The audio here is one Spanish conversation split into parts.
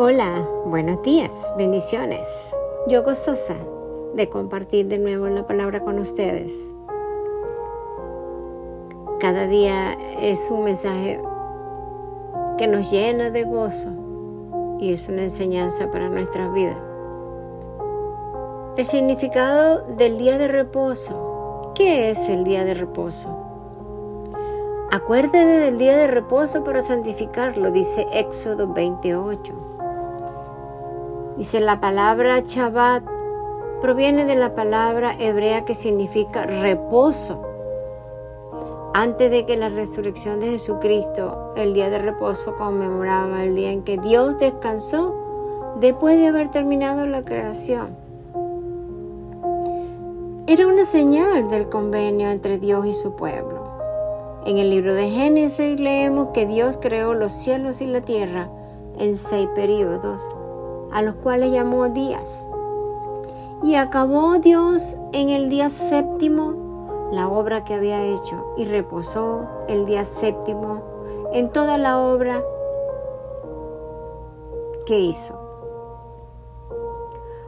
Hola, buenos días, bendiciones. Yo gozosa de compartir de nuevo la palabra con ustedes. Cada día es un mensaje que nos llena de gozo y es una enseñanza para nuestras vidas. El significado del día de reposo. ¿Qué es el día de reposo? Acuérdate del día de reposo para santificarlo, dice Éxodo 28. Dice la palabra Shabbat proviene de la palabra hebrea que significa reposo. Antes de que la resurrección de Jesucristo, el día de reposo conmemoraba el día en que Dios descansó después de haber terminado la creación. Era una señal del convenio entre Dios y su pueblo. En el libro de Génesis leemos que Dios creó los cielos y la tierra en seis periodos a los cuales llamó días. Y acabó Dios en el día séptimo la obra que había hecho y reposó el día séptimo en toda la obra que hizo.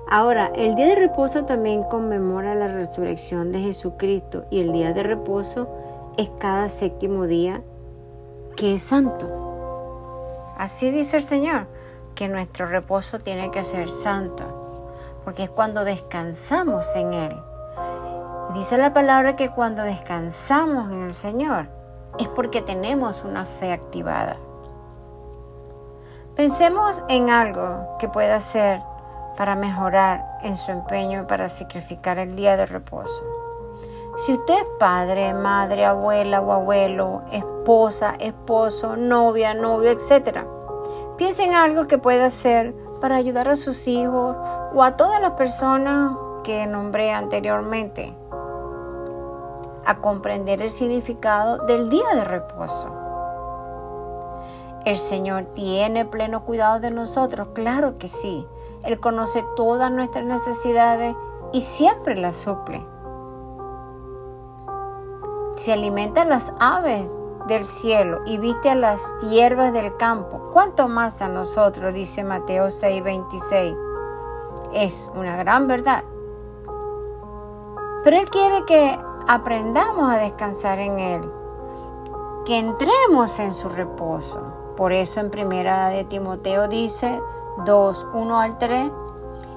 Ahora, el día de reposo también conmemora la resurrección de Jesucristo y el día de reposo es cada séptimo día que es santo. Así dice el Señor que nuestro reposo tiene que ser santo, porque es cuando descansamos en Él. dice la palabra que cuando descansamos en el Señor es porque tenemos una fe activada. Pensemos en algo que pueda hacer para mejorar en su empeño para sacrificar el día de reposo. Si usted es padre, madre, abuela o abuelo, esposa, esposo, novia, novio, etc., Piensa en algo que pueda hacer para ayudar a sus hijos o a todas las personas que nombré anteriormente a comprender el significado del día de reposo. El Señor tiene pleno cuidado de nosotros, claro que sí. Él conoce todas nuestras necesidades y siempre las suple. Se alimenta las aves del cielo y viste a las hierbas del campo, ¿cuánto más a nosotros? dice Mateo 6:26. Es una gran verdad. Pero Él quiere que aprendamos a descansar en Él, que entremos en su reposo. Por eso en primera de Timoteo dice 2, 1 al 3,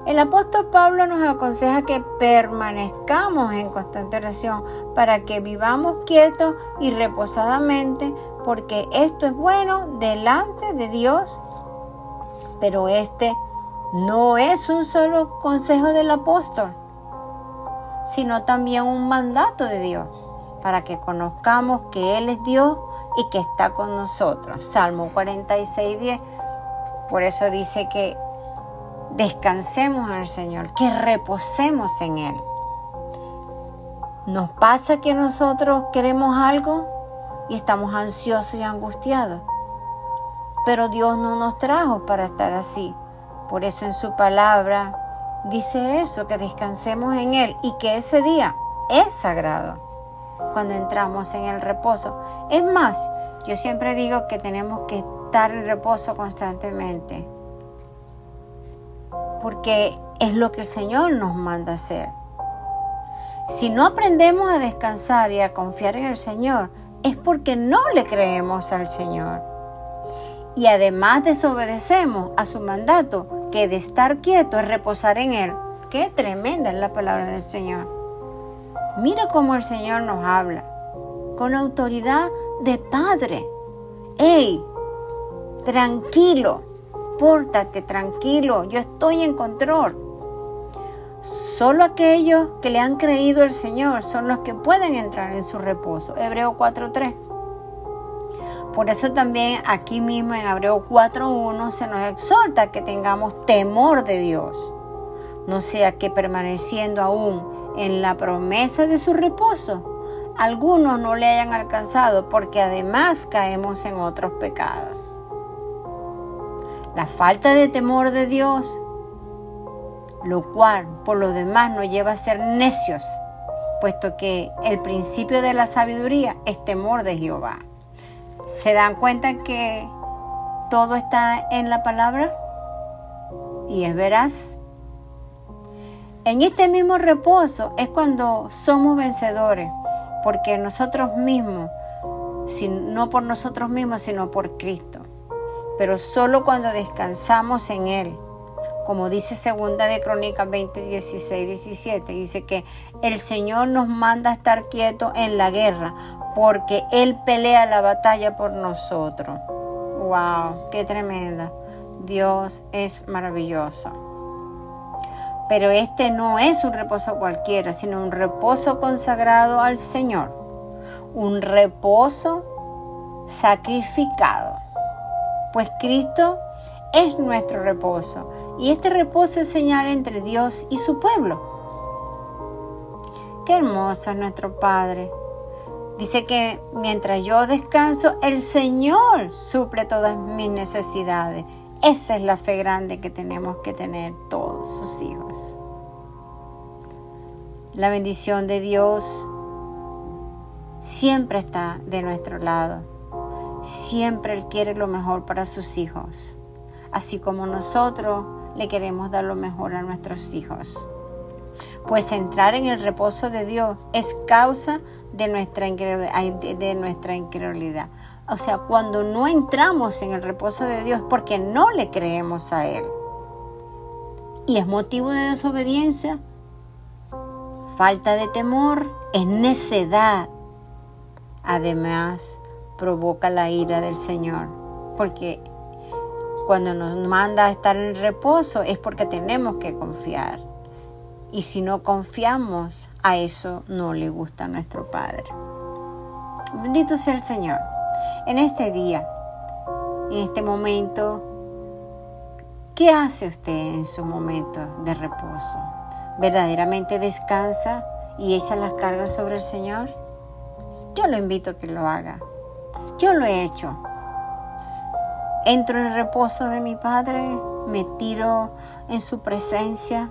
el apóstol Pablo nos aconseja que permanezcamos en constante oración para que vivamos quietos y reposadamente, porque esto es bueno delante de Dios. Pero este no es un solo consejo del apóstol, sino también un mandato de Dios, para que conozcamos que Él es Dios y que está con nosotros. Salmo 46, 10. Por eso dice que descansemos en el Señor, que reposemos en Él. Nos pasa que nosotros queremos algo y estamos ansiosos y angustiados, pero Dios no nos trajo para estar así. Por eso en su palabra dice eso, que descansemos en Él y que ese día es sagrado cuando entramos en el reposo. Es más, yo siempre digo que tenemos que estar en reposo constantemente porque es lo que el Señor nos manda hacer. Si no aprendemos a descansar y a confiar en el Señor, es porque no le creemos al Señor. Y además desobedecemos a su mandato, que de estar quieto es reposar en Él. Qué tremenda es la palabra del Señor. Mira cómo el Señor nos habla, con autoridad de Padre. ¡Ey! Tranquilo, pórtate tranquilo, yo estoy en control. Solo aquellos que le han creído al Señor son los que pueden entrar en su reposo. Hebreo 4.3. Por eso también aquí mismo en Hebreo 4.1 se nos exhorta que tengamos temor de Dios. No sea que permaneciendo aún en la promesa de su reposo, algunos no le hayan alcanzado porque además caemos en otros pecados. La falta de temor de Dios, lo cual por lo demás nos lleva a ser necios, puesto que el principio de la sabiduría es temor de Jehová. ¿Se dan cuenta que todo está en la palabra? y es veraz. En este mismo reposo es cuando somos vencedores, porque nosotros mismos, no por nosotros mismos, sino por Cristo. Pero solo cuando descansamos en Él, como dice segunda de Crónicas 20, 16, 17, dice que el Señor nos manda a estar quietos en la guerra, porque Él pelea la batalla por nosotros. ¡Wow! ¡Qué tremenda! Dios es maravilloso. Pero este no es un reposo cualquiera, sino un reposo consagrado al Señor. Un reposo sacrificado. Pues Cristo es nuestro reposo. Y este reposo es señal entre Dios y su pueblo. Qué hermoso es nuestro Padre. Dice que mientras yo descanso, el Señor suple todas mis necesidades. Esa es la fe grande que tenemos que tener todos sus hijos. La bendición de Dios siempre está de nuestro lado. Siempre Él quiere lo mejor para sus hijos, así como nosotros le queremos dar lo mejor a nuestros hijos. Pues entrar en el reposo de Dios es causa de nuestra, incredulidad. O sea, cuando no entramos en el reposo de Dios porque no le creemos a Él. Y es motivo de desobediencia, falta de temor, es necedad. Además, provoca la ira del Señor. Porque cuando nos manda a estar en reposo es porque tenemos que confiar. Y si no confiamos, a eso no le gusta nuestro Padre. Bendito sea el Señor en este día, en este momento, ¿qué hace usted en su momento de reposo? ¿Verdaderamente descansa y echa las cargas sobre el Señor? Yo lo invito a que lo haga. Yo lo he hecho. Entro en el reposo de mi Padre, me tiro en su presencia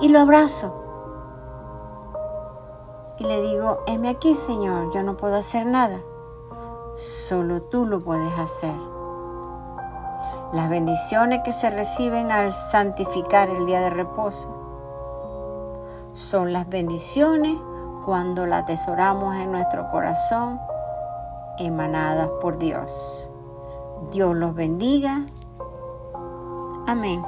y lo abrazo. Y le digo, heme aquí, Señor, yo no puedo hacer nada. Solo tú lo puedes hacer. Las bendiciones que se reciben al santificar el día de reposo son las bendiciones cuando la atesoramos en nuestro corazón, emanadas por Dios. Dios los bendiga. Amén.